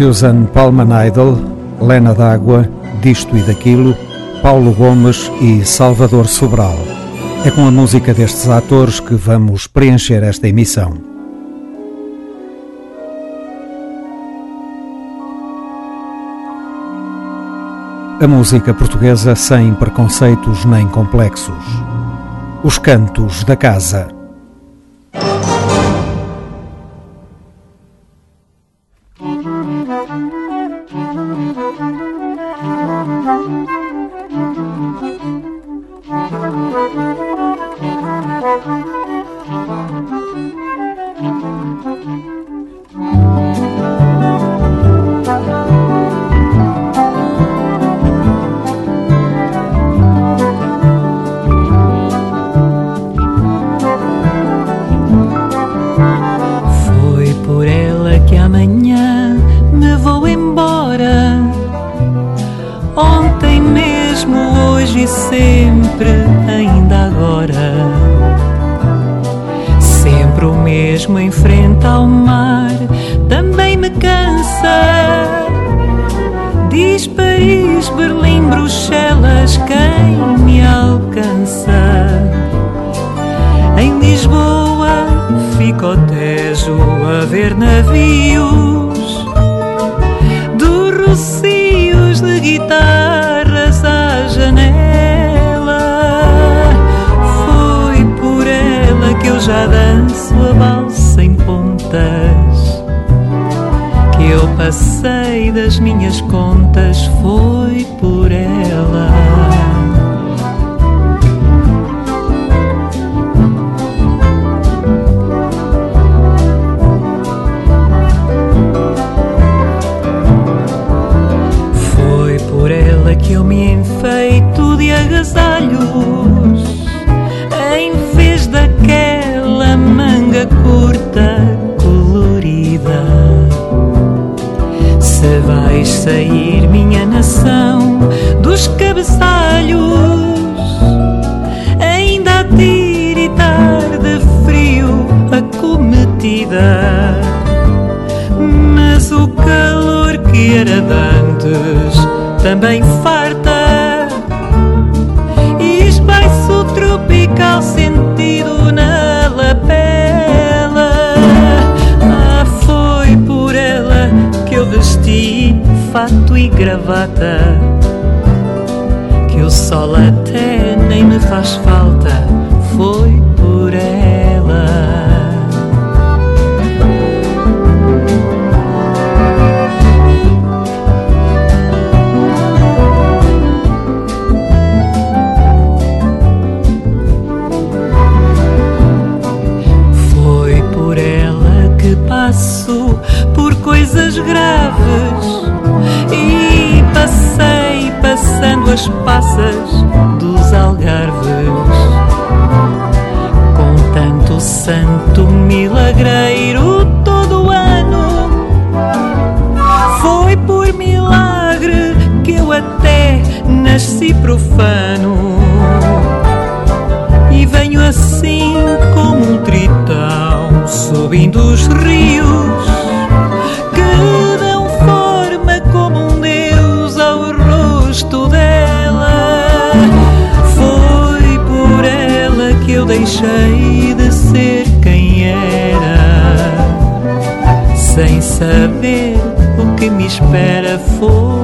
Susan Palman Idol, Lena D'Água, Disto e Daquilo, Paulo Gomes e Salvador Sobral. É com a música destes atores que vamos preencher esta emissão. A música portuguesa sem preconceitos nem complexos. Os cantos da casa. fato e gravata que o sol até nem me faz falta. Foi e profano e venho assim como um tritão subindo os rios que dão forma como um deus ao rosto dela. Foi por ela que eu deixei de ser quem era, sem saber o que me espera foi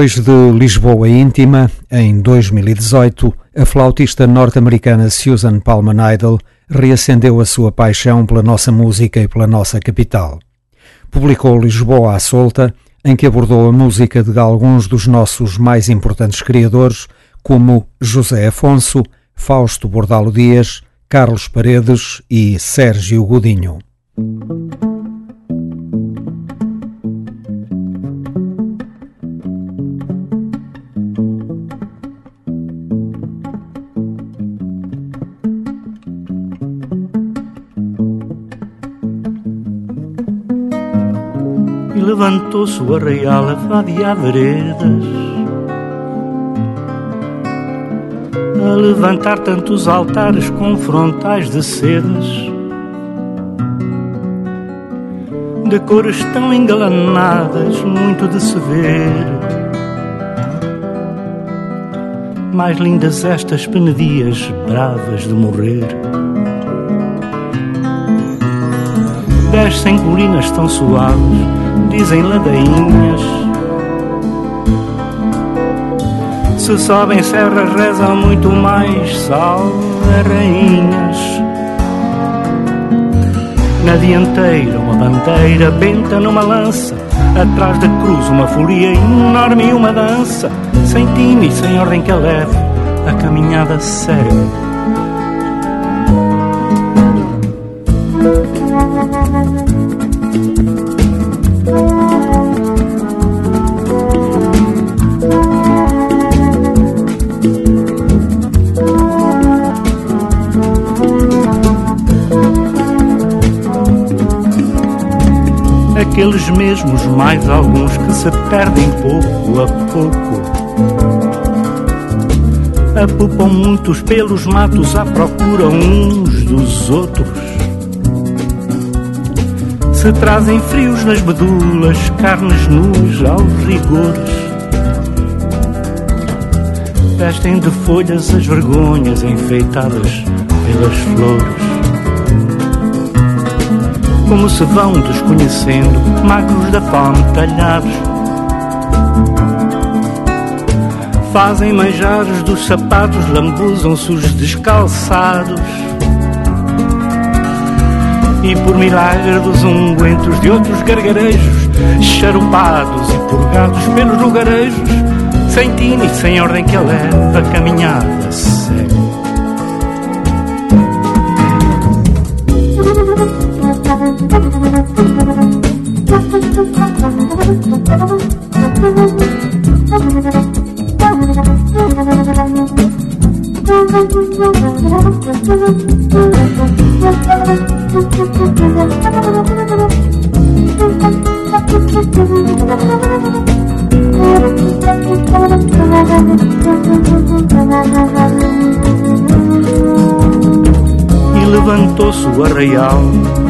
Depois de Lisboa Íntima, em 2018, a flautista norte-americana Susan Palman Idol reacendeu a sua paixão pela nossa música e pela nossa capital. Publicou Lisboa à solta, em que abordou a música de alguns dos nossos mais importantes criadores, como José Afonso, Fausto Bordalo Dias, Carlos Paredes e Sérgio Godinho. Levantou-se o arraial a vadear veredas. A levantar tantos altares com frontais de sedas. De cores tão engalanadas, muito de se ver. Mais lindas estas penedias, bravas de morrer Descem colinas tão suaves dizem ladainhas. Se sobem serras, rezam muito mais, salve rainhas. Na dianteira, uma bandeira benta numa lança. Atrás da cruz, uma folia enorme e uma dança. Sem time sem ordem que a leve, a caminhada segue aqueles mesmos, mais alguns que se perdem pouco a pouco. Apupam muitos pelos matos à procura uns dos outros. Se trazem frios nas medulas, carnes nuas aos rigores. Vestem de folhas as vergonhas enfeitadas pelas flores. Como se vão desconhecendo, magros da fome talhados. Fazem manjares dos sapatos, lambuzam-se os descalçados e por milagre dos ungüentos de outros gargarejos, charupados e purgados pelos lugarejos, sem tino e sem ordem que a leva a caminhada.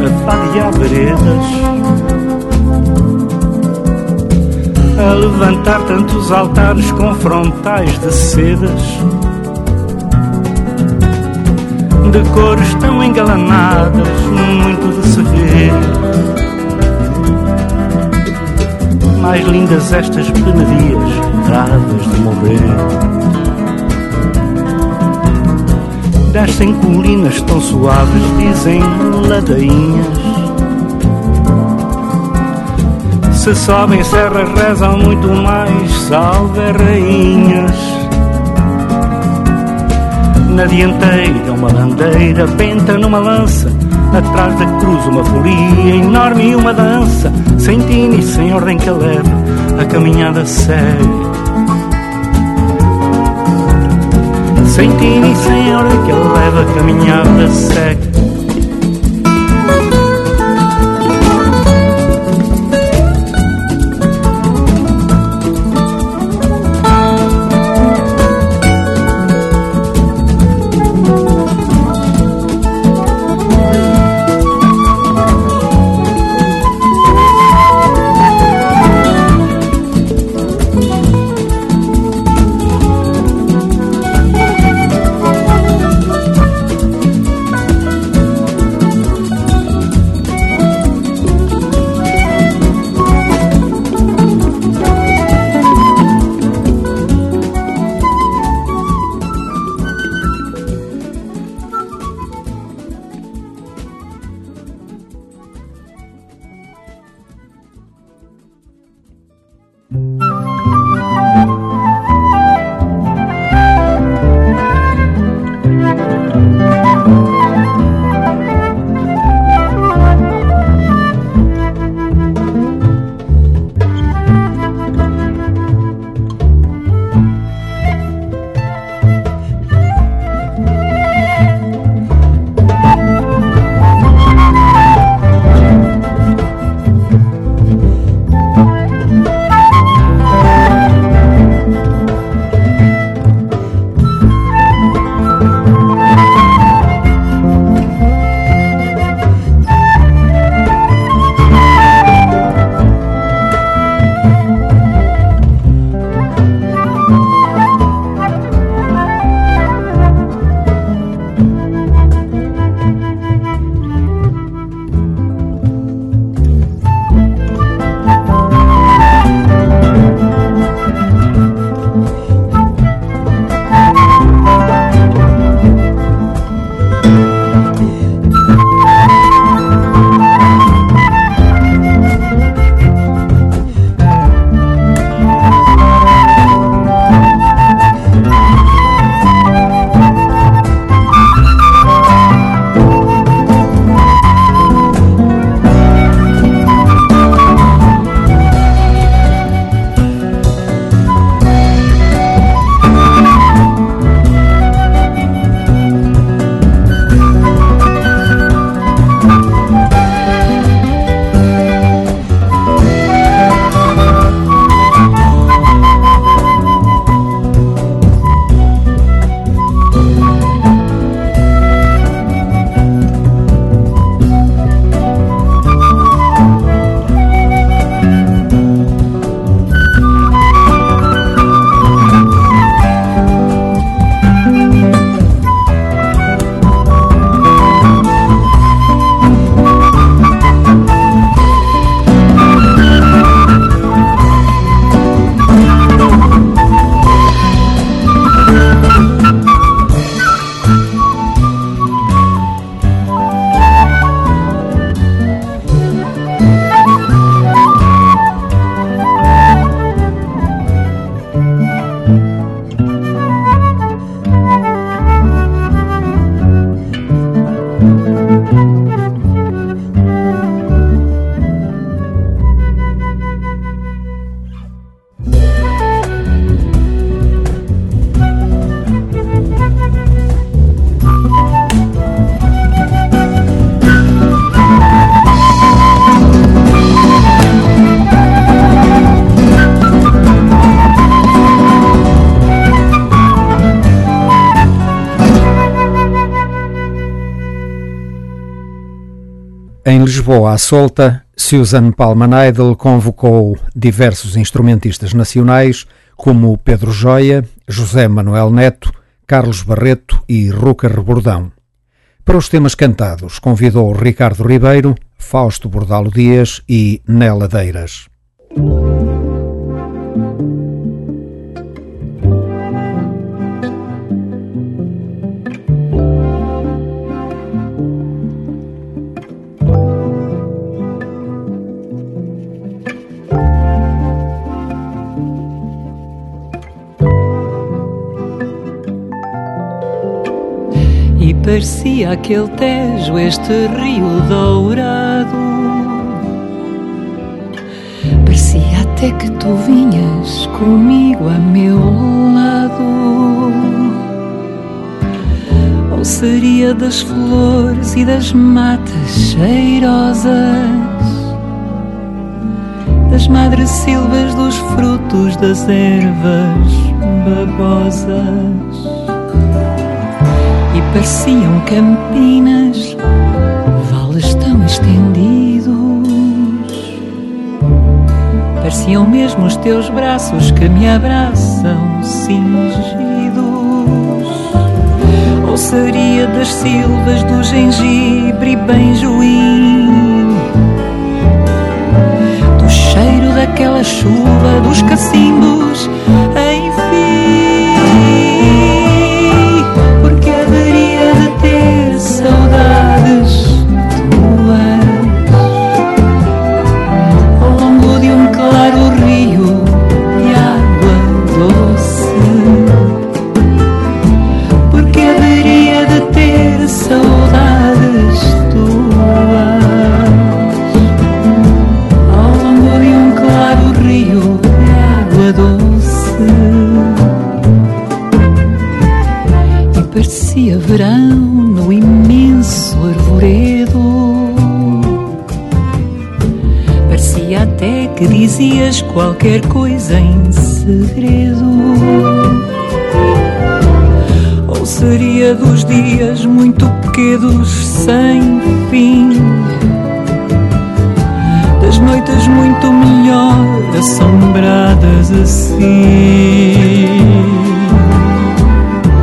A fadiar veredas. A levantar tantos altares com frontais de sedas. De cores tão engalanadas, muito de se ver. Mais lindas estas penarias dadas de morrer Descem colinas tão suaves, dizem ladainhas. Se sobem serras, rezam muito mais, salve rainhas. Na dianteira, uma bandeira penta numa lança. Atrás da cruz, uma folia enorme e uma dança. Sem tino e sem ordem que a leve, a caminhada segue. Sem tino e sem ordem que ele leva a caminhada segue solta, Susan Palman Idol convocou diversos instrumentistas nacionais como Pedro Joia, José Manuel Neto, Carlos Barreto e Ruca Rebordão. Para os temas cantados, convidou Ricardo Ribeiro, Fausto Bordalo Dias e Nela Deiras. Parecia aquele Tejo, este rio dourado. Parecia até que tu vinhas comigo a meu lado. Ou seria das flores e das matas cheirosas, das madres silvas, dos frutos, das ervas babosas pareciam campinas, vales tão estendidos. Pareciam mesmo os teus braços que me abraçam cingidos. Ou seria das silvas do gengibre benjoim? Do cheiro daquela chuva dos cacimbos, qualquer coisa em segredo. Ou seria dos dias muito pequenos sem fim, das noites muito melhor assombradas assim.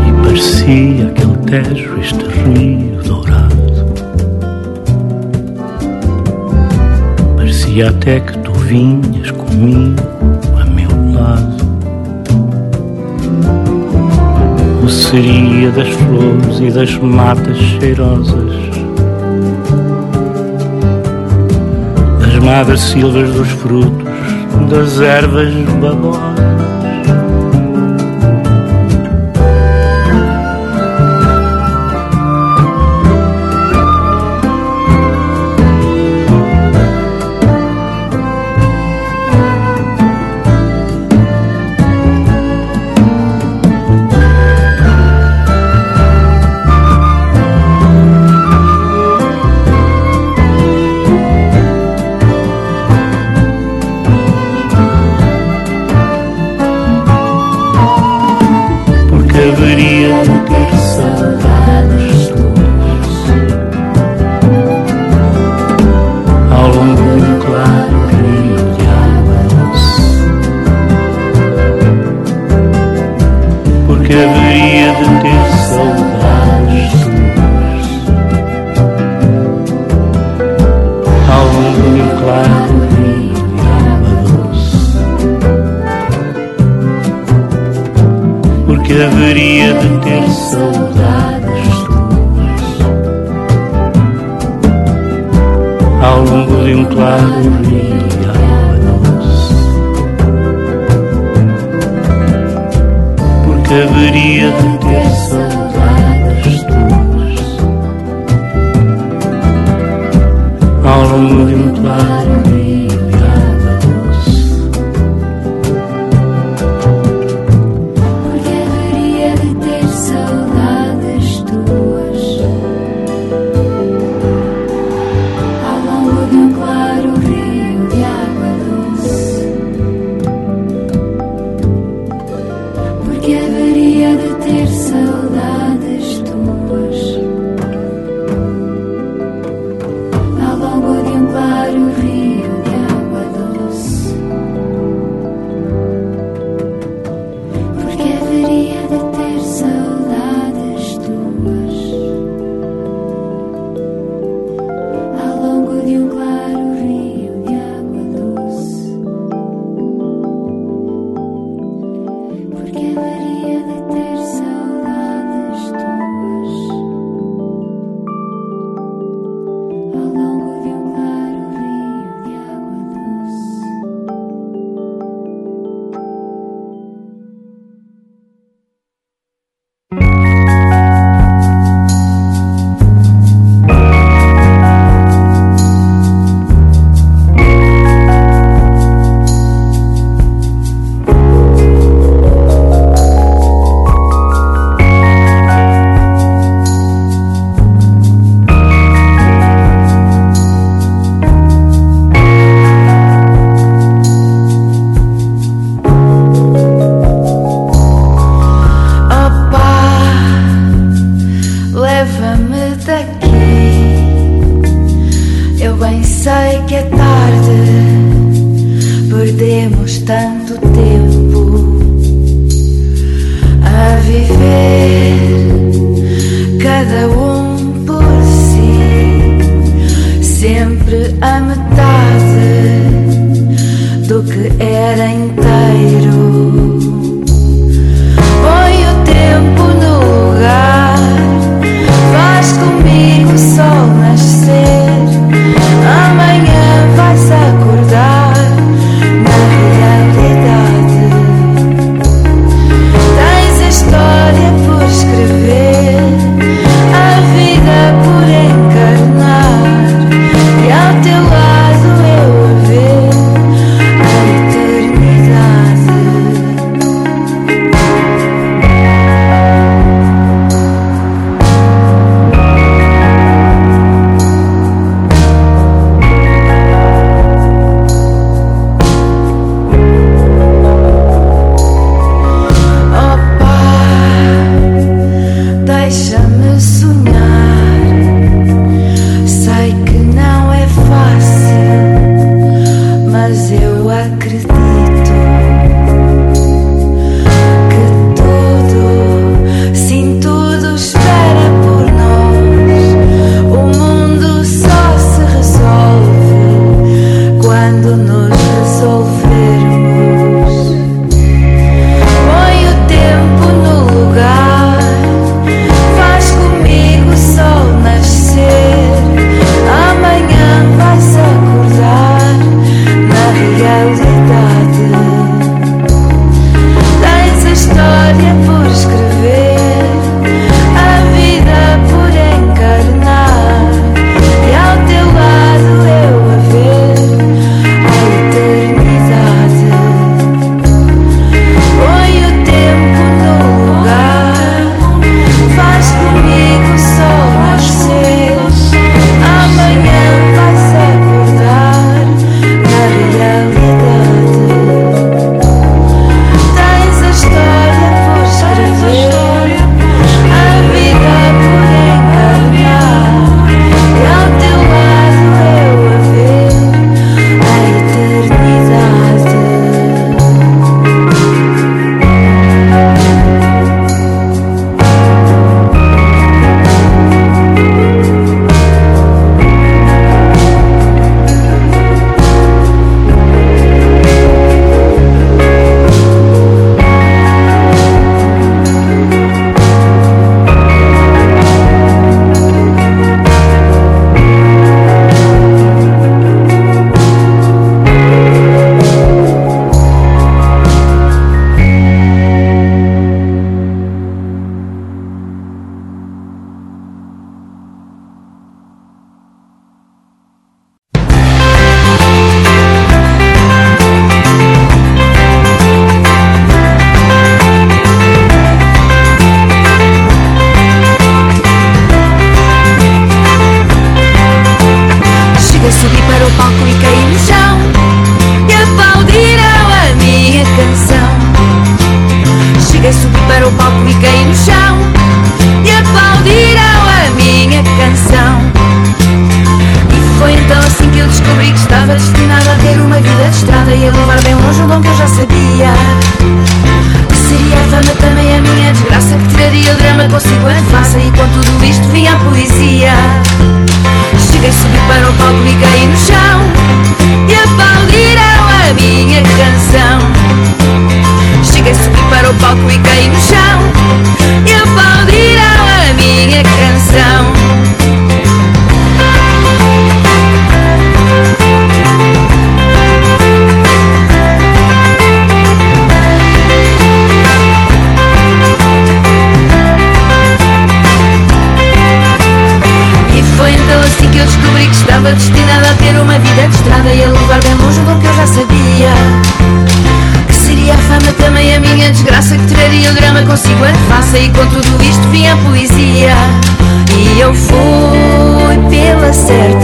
E parecia aquele tejo, este rio dourado. Parecia até que vinhas comigo a meu lado. O seria das flores e das matas cheirosas, das magras silvas dos frutos, das ervas babosas. Para o palco e caí no chão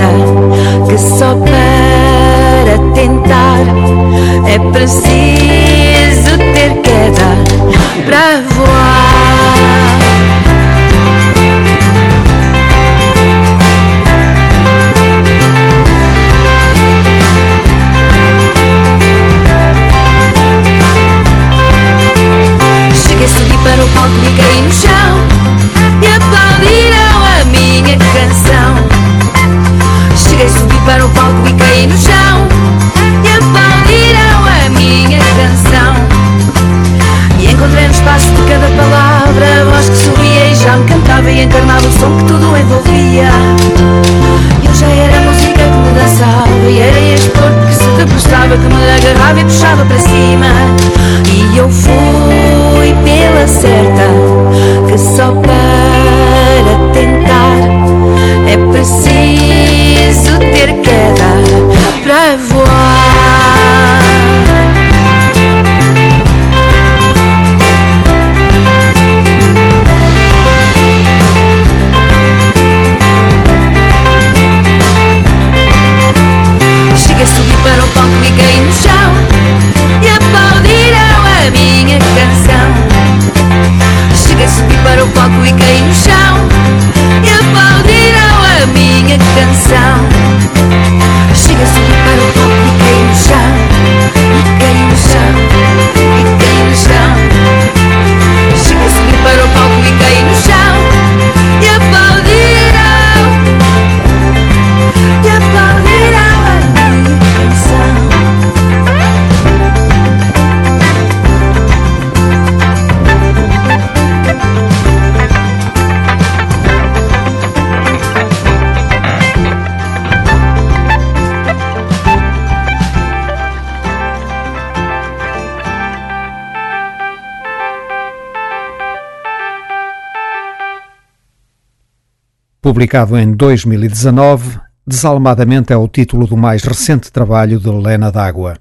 publicado em 2019, Desalmadamente é o título do mais recente trabalho de Helena D'Água.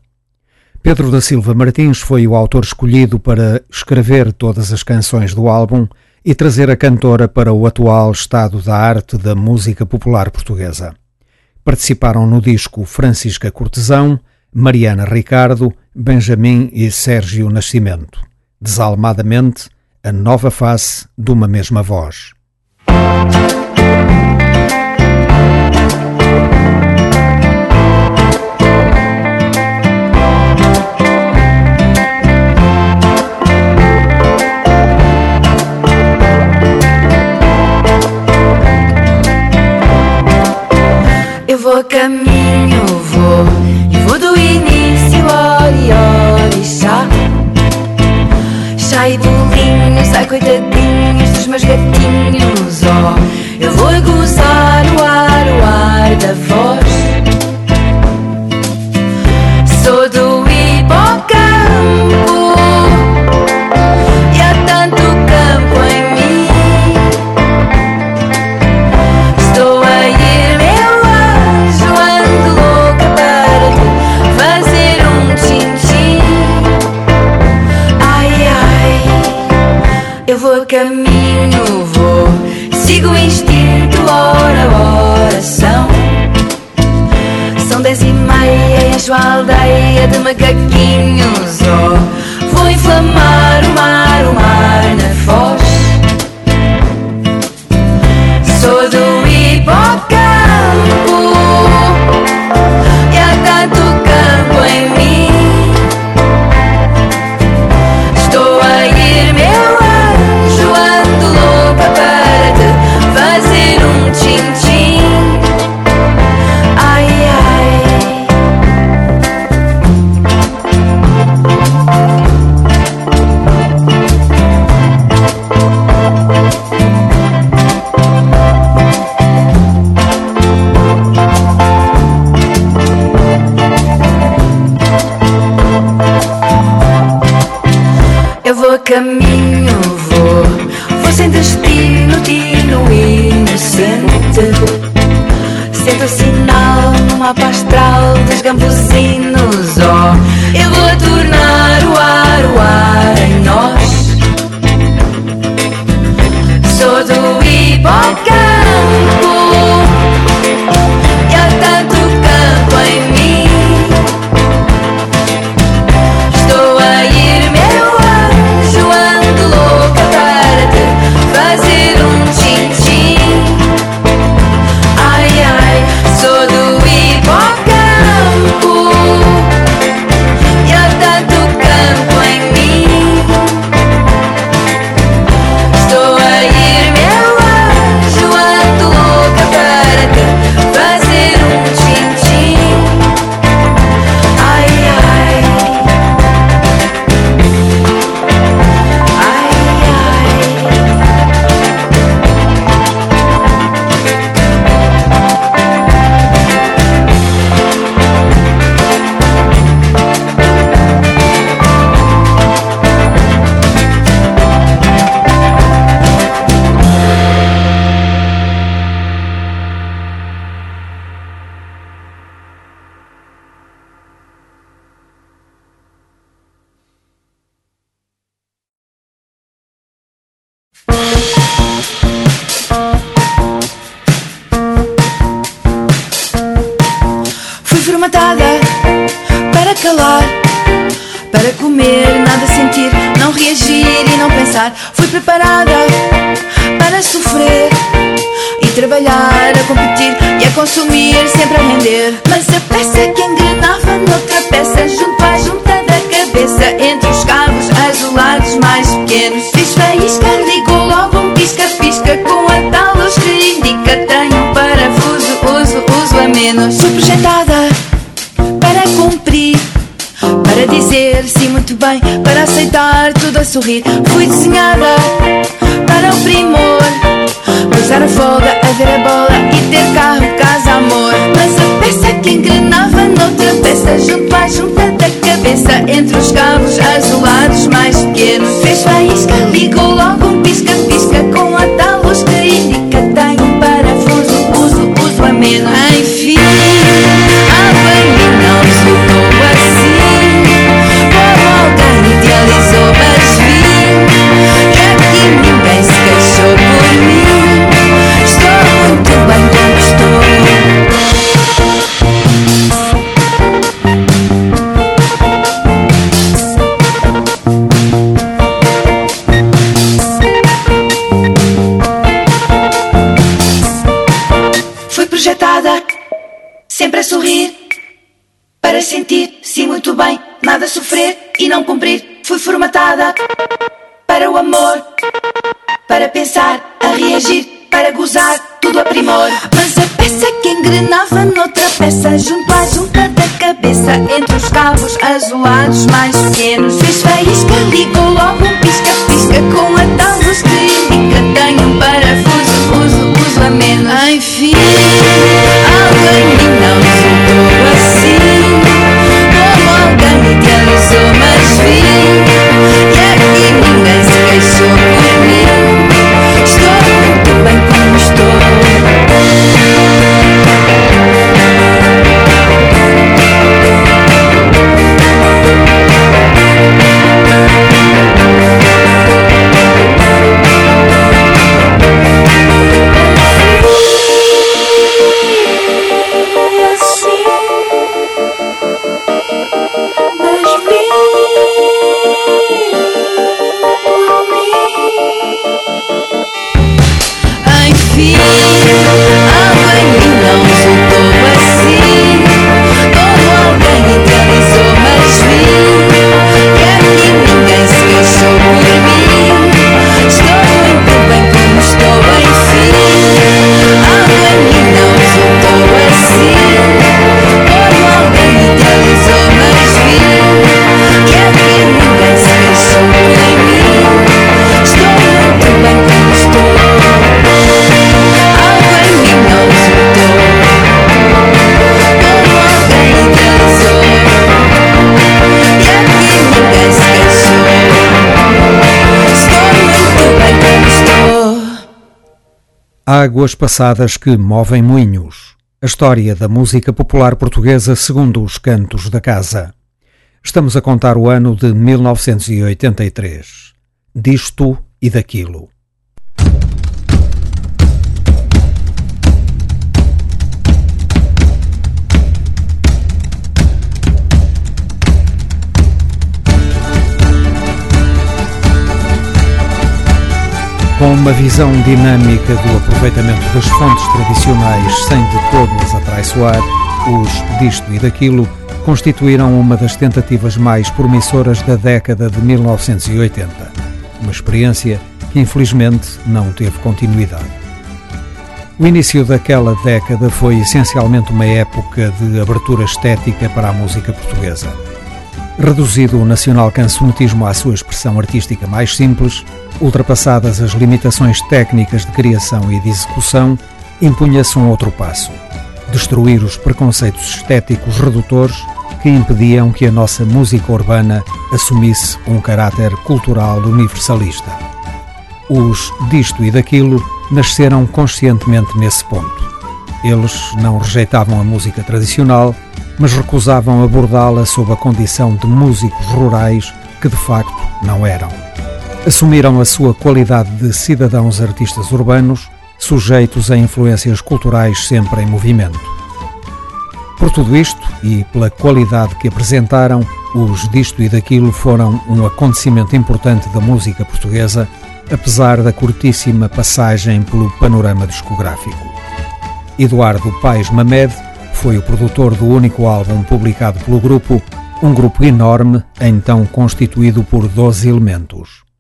Pedro da Silva Martins foi o autor escolhido para escrever todas as canções do álbum e trazer a cantora para o atual estado da arte da música popular portuguesa. Participaram no disco Francisca Cortesão, Mariana Ricardo, Benjamin e Sérgio Nascimento. Desalmadamente, a nova face de uma mesma voz. meus gatinhos, ó. Oh, eu vou magagkita sorrir águas passadas que movem moinhos. A história da música popular portuguesa segundo os cantos da casa. Estamos a contar o ano de 1983. Disto e daquilo. com uma visão dinâmica do aproveitamento das fontes tradicionais sem de todo as atraiçoar, os disto e daquilo constituíram uma das tentativas mais promissoras da década de 1980. Uma experiência que infelizmente não teve continuidade. O início daquela década foi essencialmente uma época de abertura estética para a música portuguesa. Reduzido o nacional cancionismo à sua expressão artística mais simples, Ultrapassadas as limitações técnicas de criação e de execução, impunha-se um outro passo: destruir os preconceitos estéticos redutores que impediam que a nossa música urbana assumisse um caráter cultural universalista. Os disto e daquilo nasceram conscientemente nesse ponto. Eles não rejeitavam a música tradicional, mas recusavam abordá-la sob a condição de músicos rurais que de facto não eram assumiram a sua qualidade de cidadãos artistas urbanos, sujeitos a influências culturais sempre em movimento. Por tudo isto e pela qualidade que apresentaram, os Disto e Daquilo foram um acontecimento importante da música portuguesa, apesar da curtíssima passagem pelo panorama discográfico. Eduardo Paes Mamed foi o produtor do único álbum publicado pelo grupo, um grupo enorme, então constituído por 12 elementos.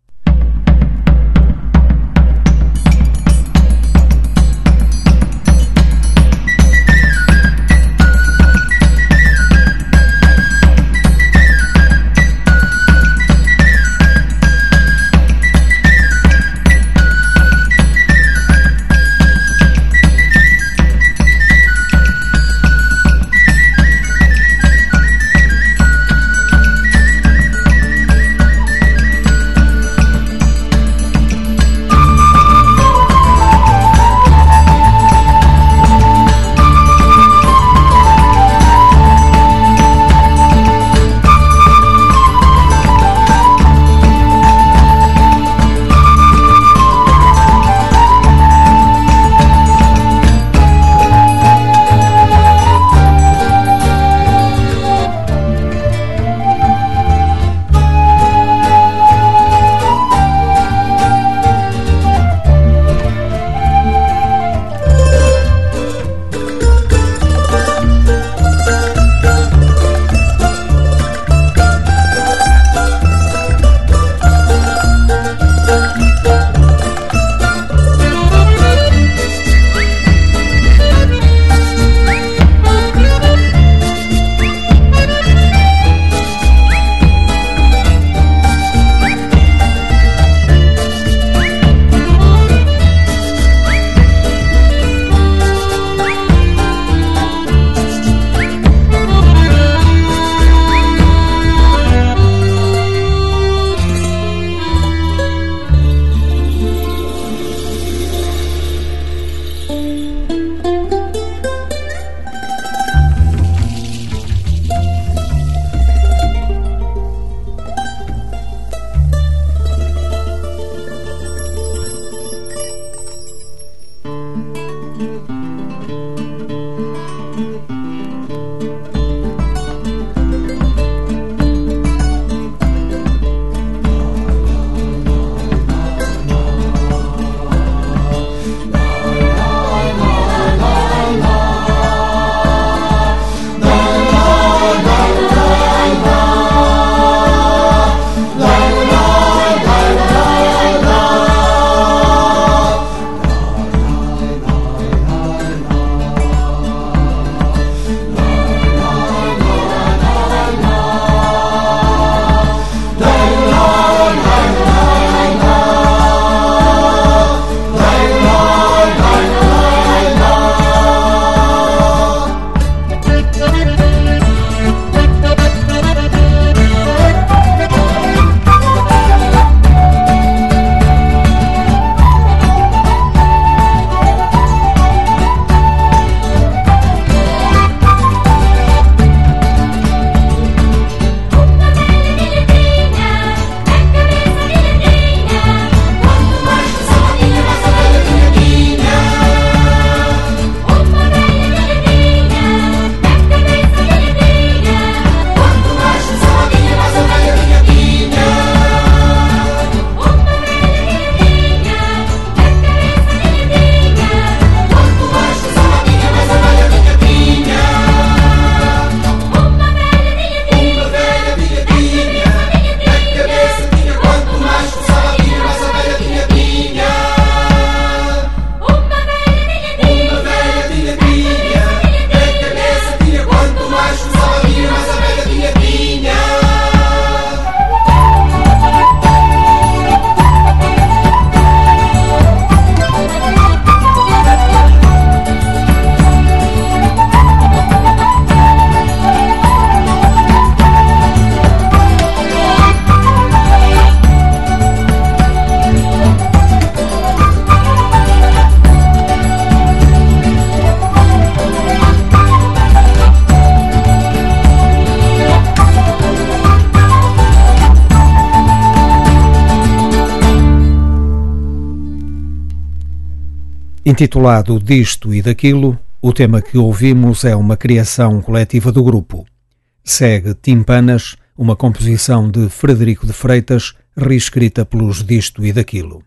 Intitulado Disto e Daquilo, O tema que ouvimos é uma criação coletiva do grupo. Segue Timpanas, uma composição de Frederico de Freitas, reescrita pelos Disto e Daquilo.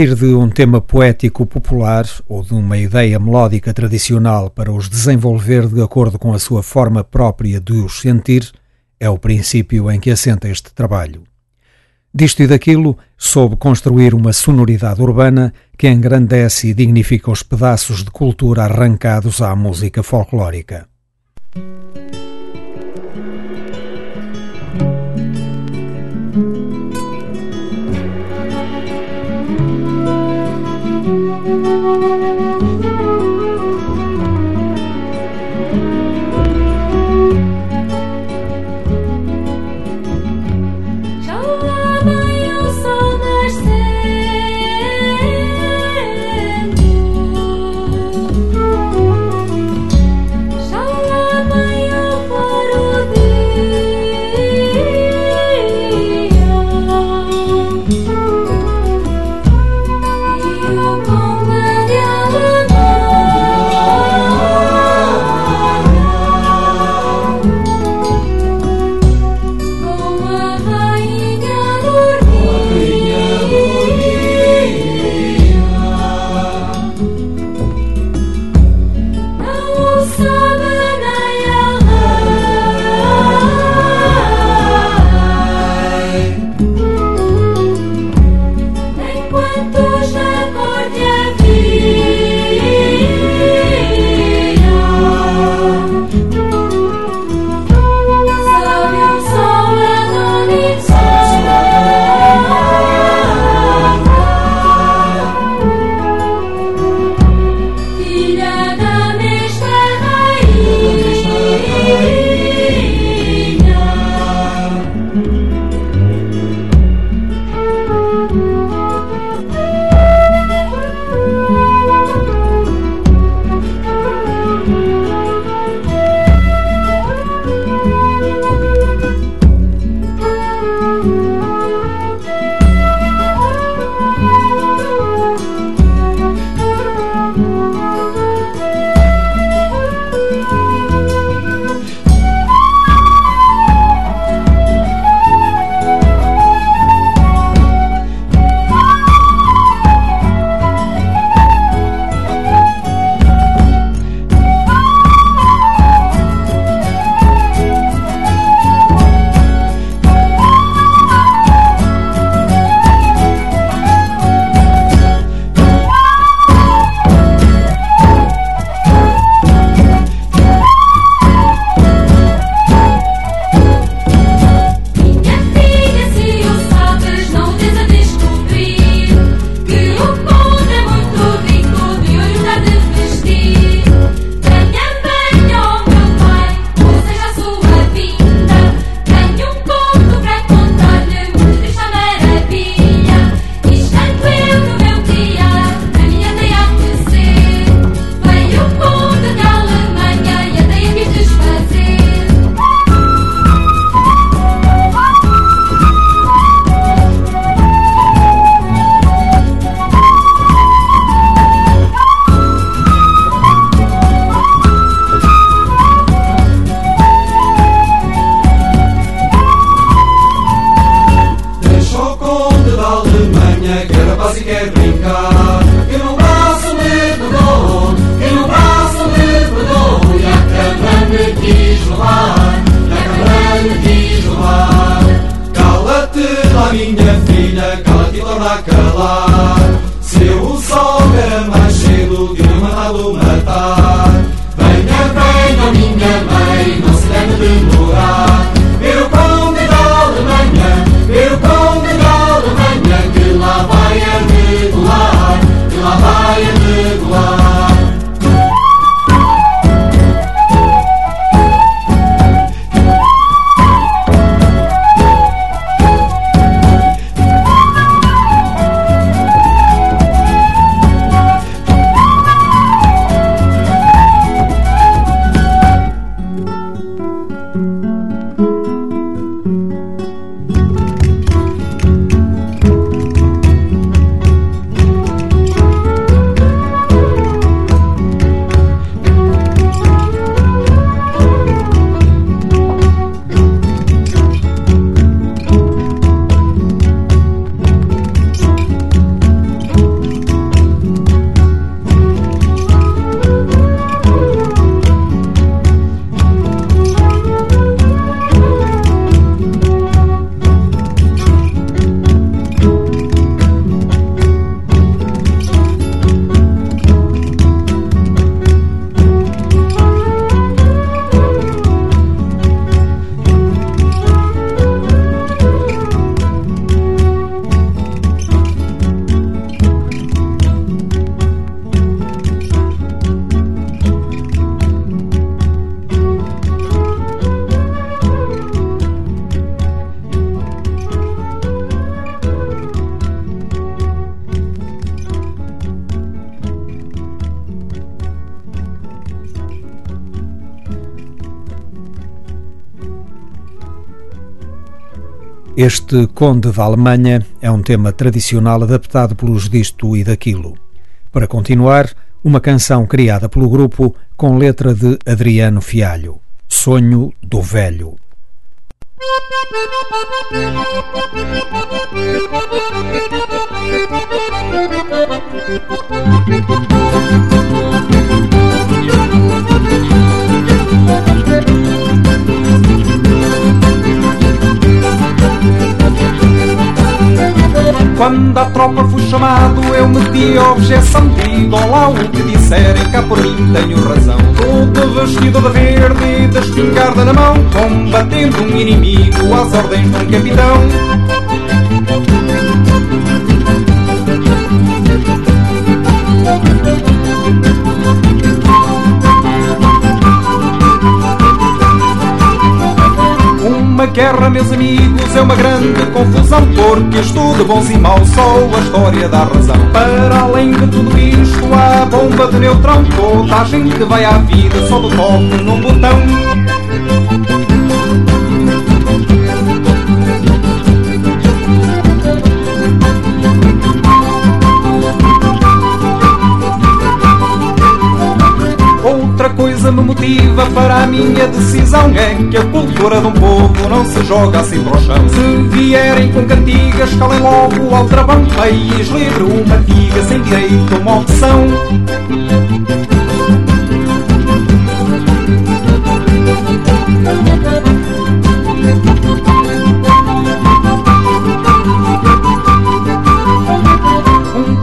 Partir de um tema poético popular ou de uma ideia melódica tradicional para os desenvolver de acordo com a sua forma própria de os sentir, é o princípio em que assenta este trabalho. Disto e daquilo, soube construir uma sonoridade urbana que engrandece e dignifica os pedaços de cultura arrancados à música folclórica. Este Conde da Alemanha é um tema tradicional adaptado pelos disto e daquilo. Para continuar, uma canção criada pelo grupo com letra de Adriano Fialho, Sonho do Velho. Quando a tropa foi chamado, eu meti a objeção. Digo lá o que disserem, cá por mim tenho razão. Todo vestido de verde e de espingarda na mão, combatendo um inimigo às ordens de um capitão. Guerra, meus amigos, é uma grande confusão Porque estou de bons e maus, só a história dá razão. Para além de tudo isto, há a bomba de neutrão Toda a gente vai à vida só do toque num botão coisa me motiva para a minha decisão. É que a cultura de um povo não se joga assim para o chão. Se vierem com cantigas, calem logo ao travão. País livre, uma figa sem direito a uma opção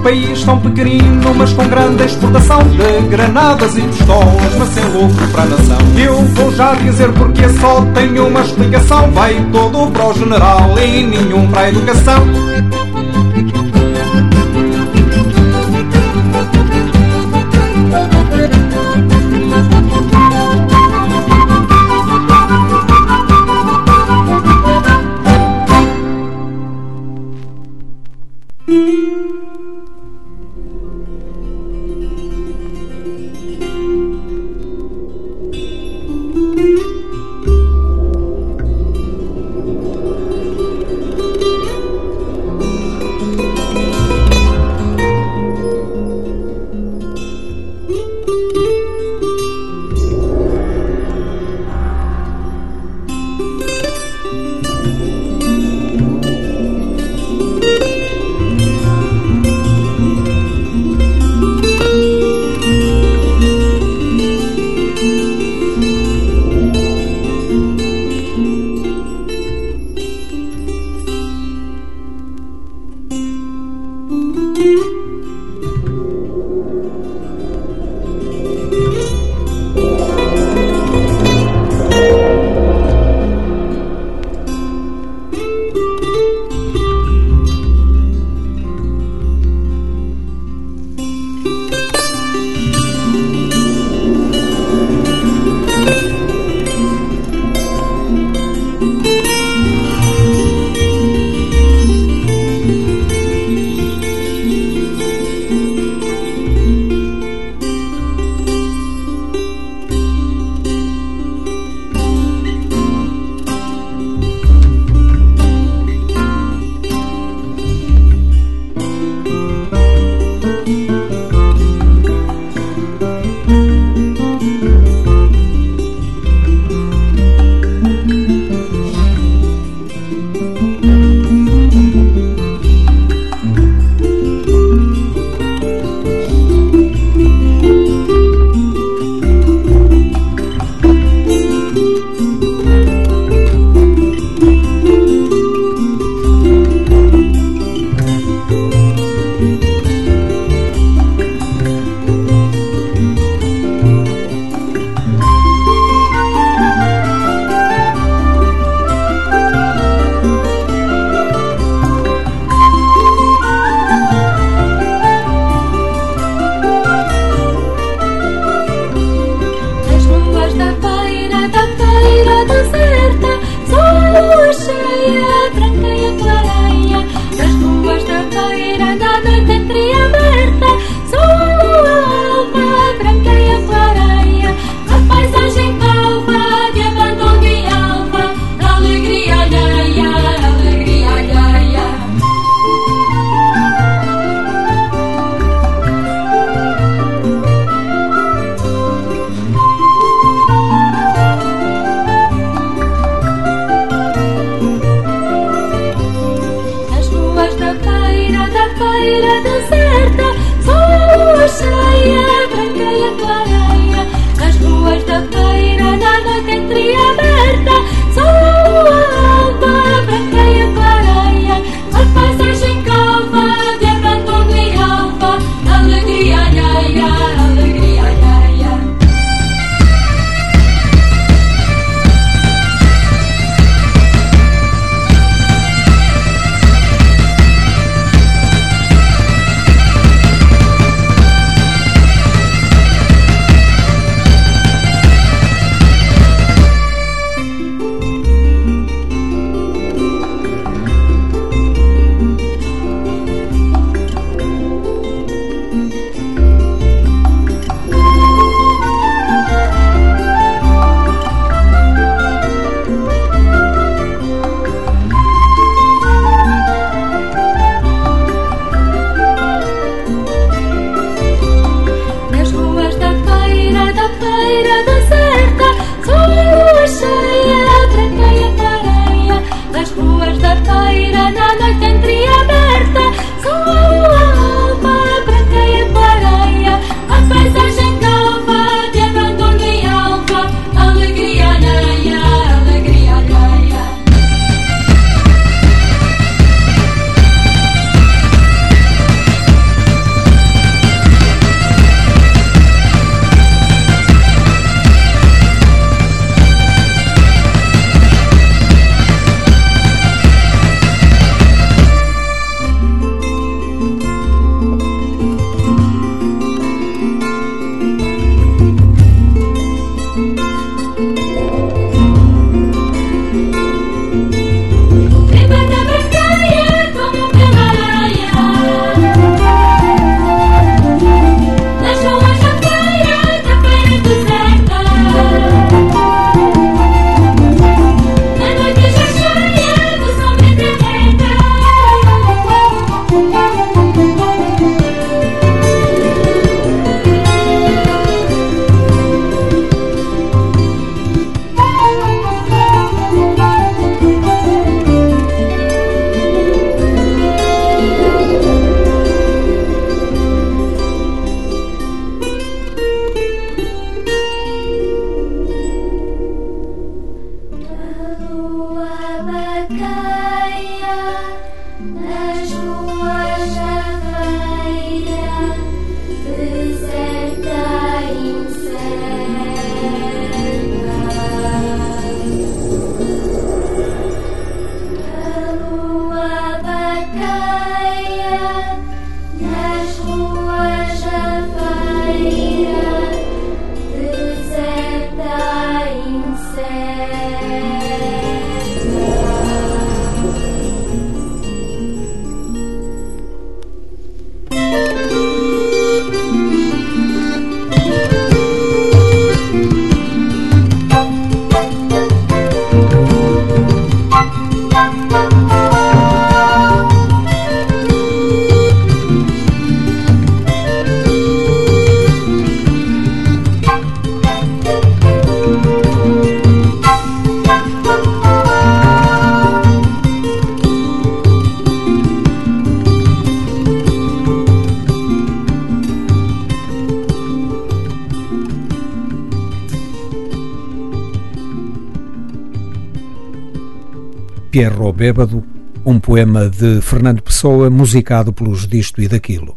país tão pequenino, mas com grande exportação de granadas e pistolas, mas sem lucro para a nação. Eu vou já dizer porque só tenho uma explicação. Vai todo para o general e nenhum para a educação. Bêbado, um poema de Fernando Pessoa musicado pelos Disto e Daquilo.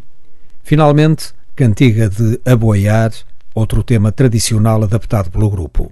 Finalmente, Cantiga de Aboiar, outro tema tradicional adaptado pelo grupo.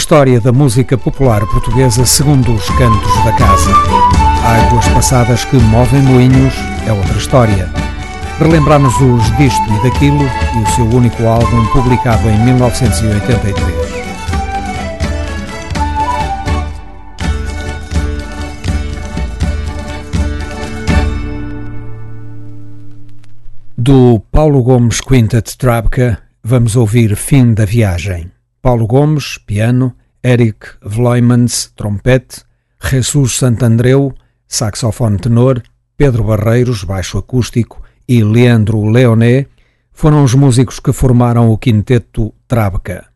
História da música popular portuguesa segundo os cantos da casa. Águas passadas que movem moinhos é outra história. Relembramos os disto e daquilo e o seu único álbum publicado em 1983. Do Paulo Gomes Quintet Trabka vamos ouvir Fim da Viagem. Paulo Gomes, piano, Eric Vloymans, trompete, Jesus Santandreu, saxofone tenor, Pedro Barreiros, baixo acústico e Leandro Leoné foram os músicos que formaram o quinteto Trabca.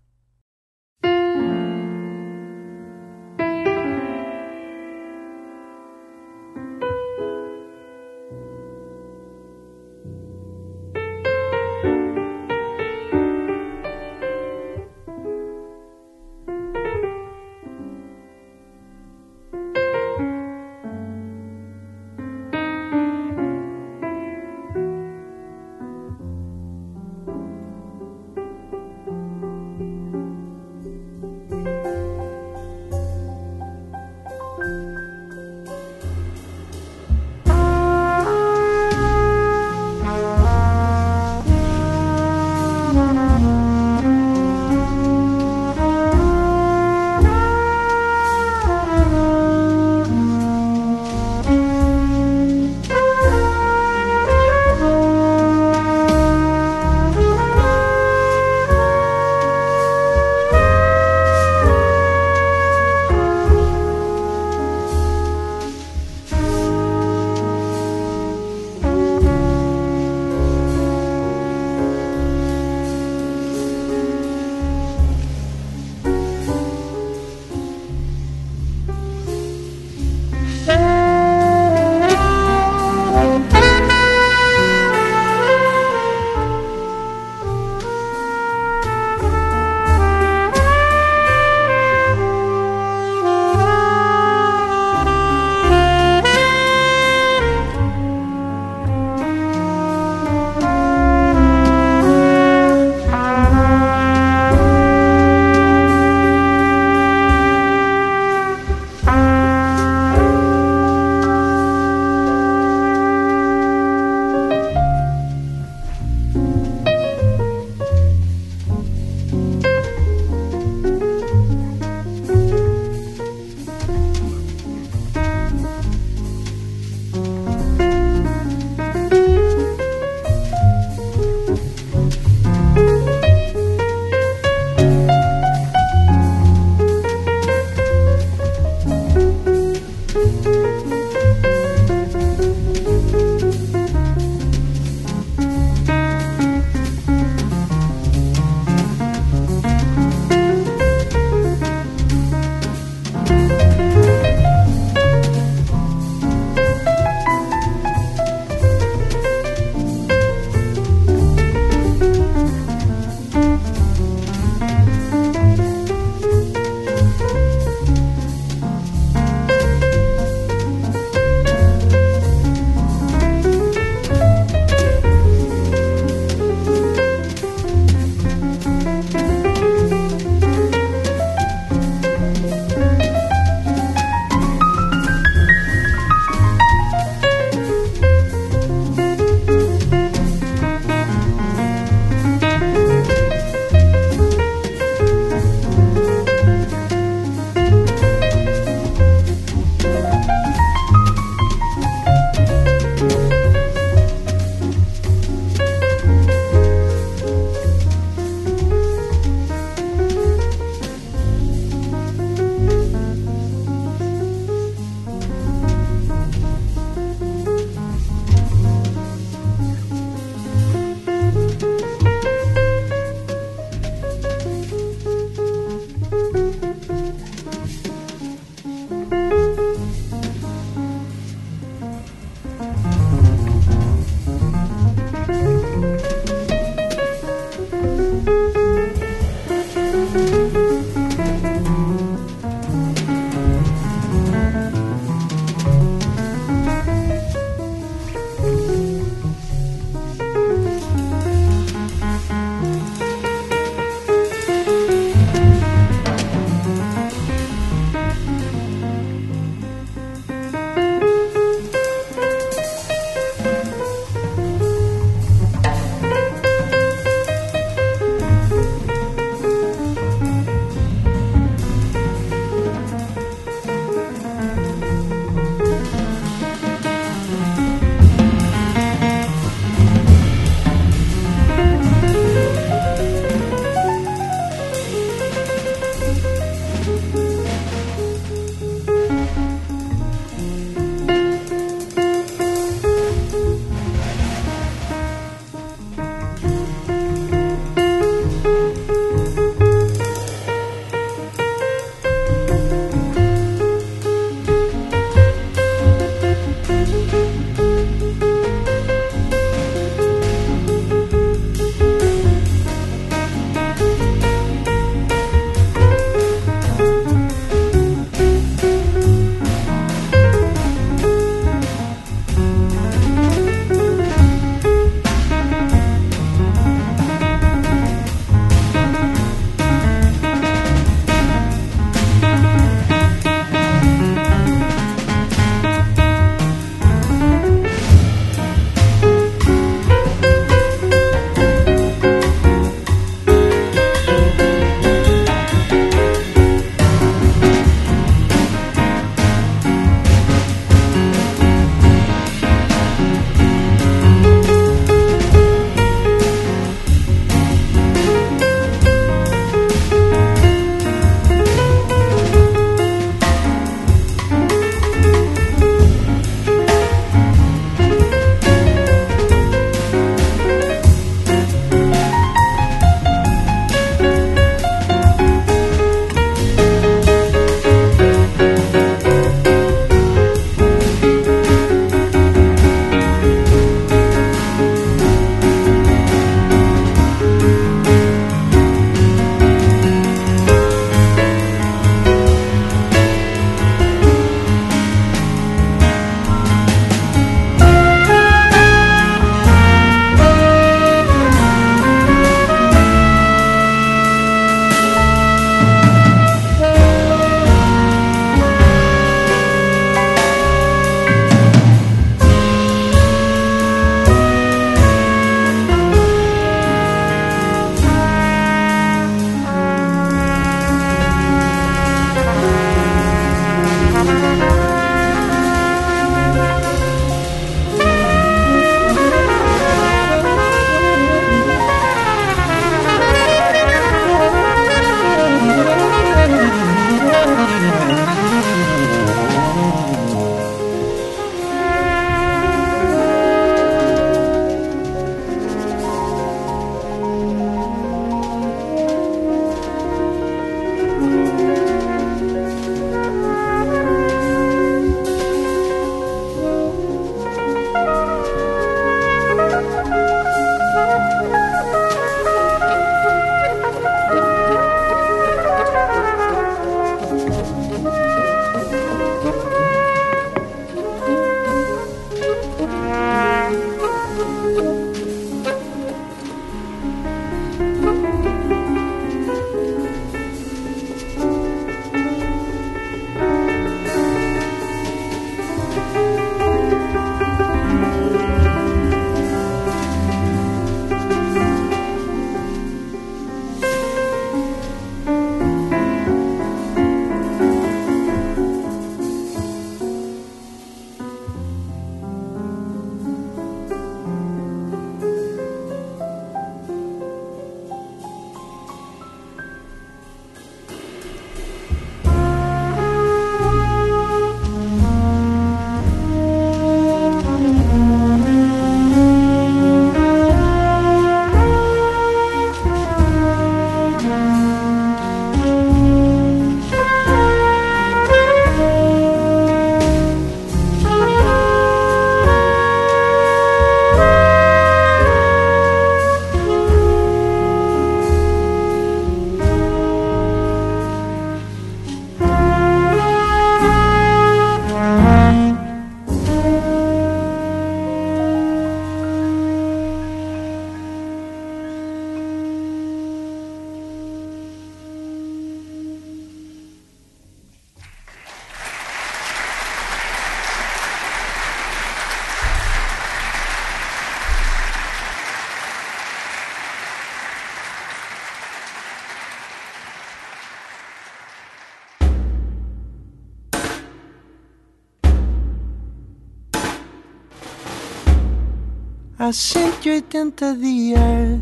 Há 180 dias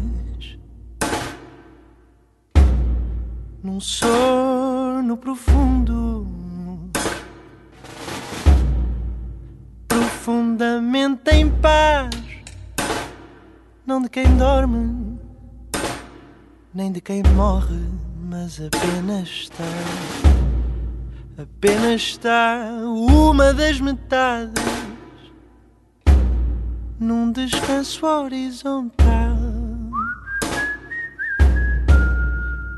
num sono profundo, profundamente em paz, não de quem dorme, nem de quem morre, mas apenas está. Apenas está uma das metades num descanso horizontal.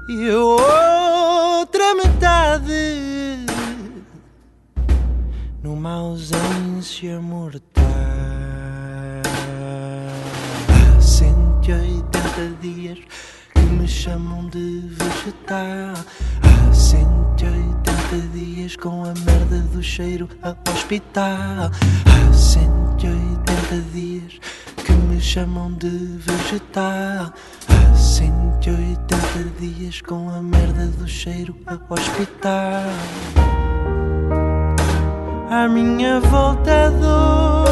E a outra metade numa ausência mortal. Há 180 dias que me chamam de vegetal. Há 180 dias com a merda do cheiro a hospital. Há 180 dias que me chamam de vegetal. Há 180 dias com a merda do cheiro a hospital. À minha volta dor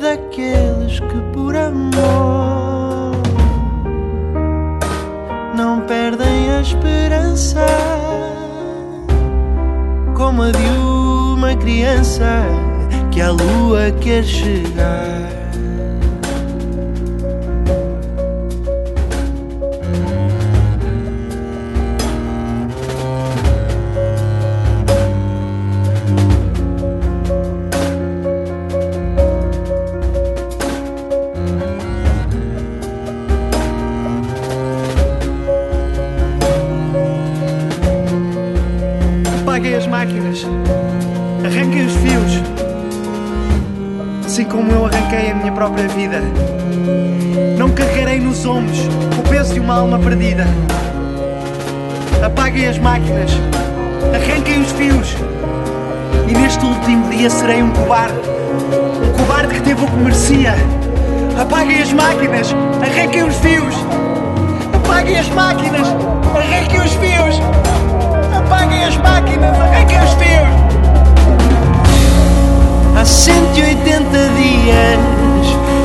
daqueles que por amor não perdem a esperança como a de uma criança que à lua quer chegar. Própria vida. Não carregarei nos ombros o peso de uma alma perdida. Apaguem as máquinas, arranquem os fios, e neste último dia serei um cobarde, um cobarde que teve o que merecia. Apaguem as máquinas, arranquem os fios, apaguem as máquinas, arranquem os fios. Apaguem as máquinas, arranquem os fios. Há 180 dias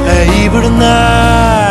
a hibernar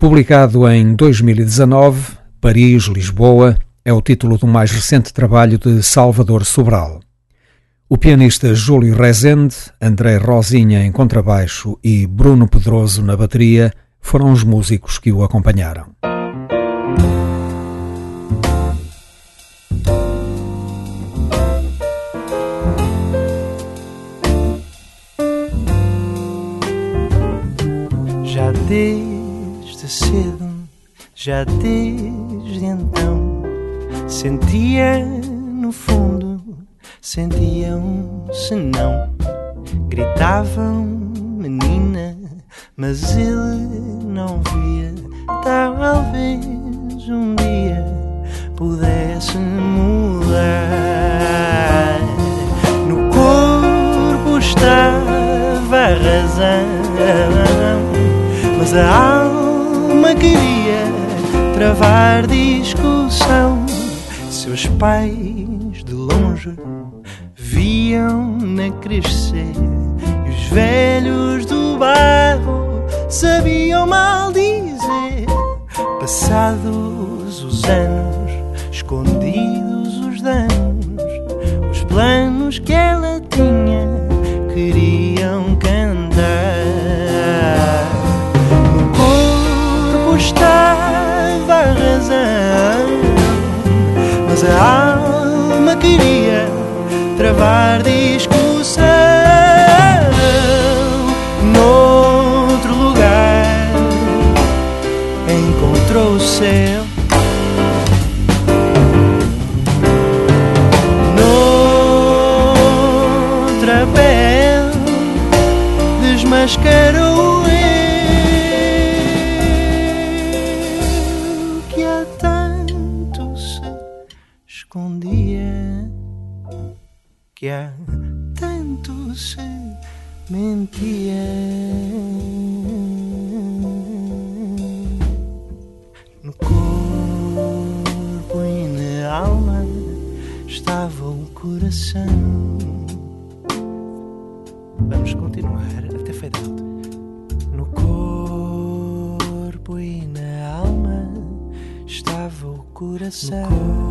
Publicado em 2019, Paris, Lisboa, é o título do mais recente trabalho de Salvador Sobral. O pianista Júlio Rezende, André Rosinha em contrabaixo e Bruno Pedroso na bateria foram os músicos que o acompanharam. Cedo, já desde então, sentia no fundo, sentia um senão. Gritavam, menina, mas ele não via. Talvez um dia pudesse mudar. No corpo estava a razão mas a alma queria travar discussão. Seus pais de longe viam-na crescer e os velhos do bairro sabiam mal dizer. Passados os anos, escondidos os danos, os planos que ela tinha queriam mas a alma queria travar discussão. Estava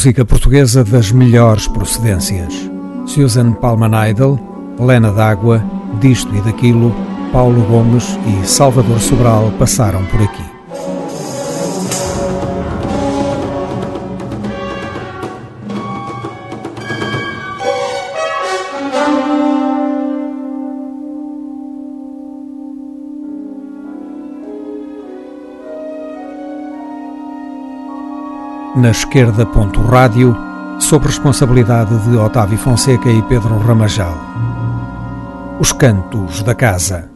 Música portuguesa das melhores procedências. Susan Palman Idol, Lena d'Água, Disto e Daquilo, Paulo Gomes e Salvador Sobral passaram por aqui. Na esquerda, ponto rádio, sob responsabilidade de Otávio Fonseca e Pedro Ramajal. Os Cantos da Casa.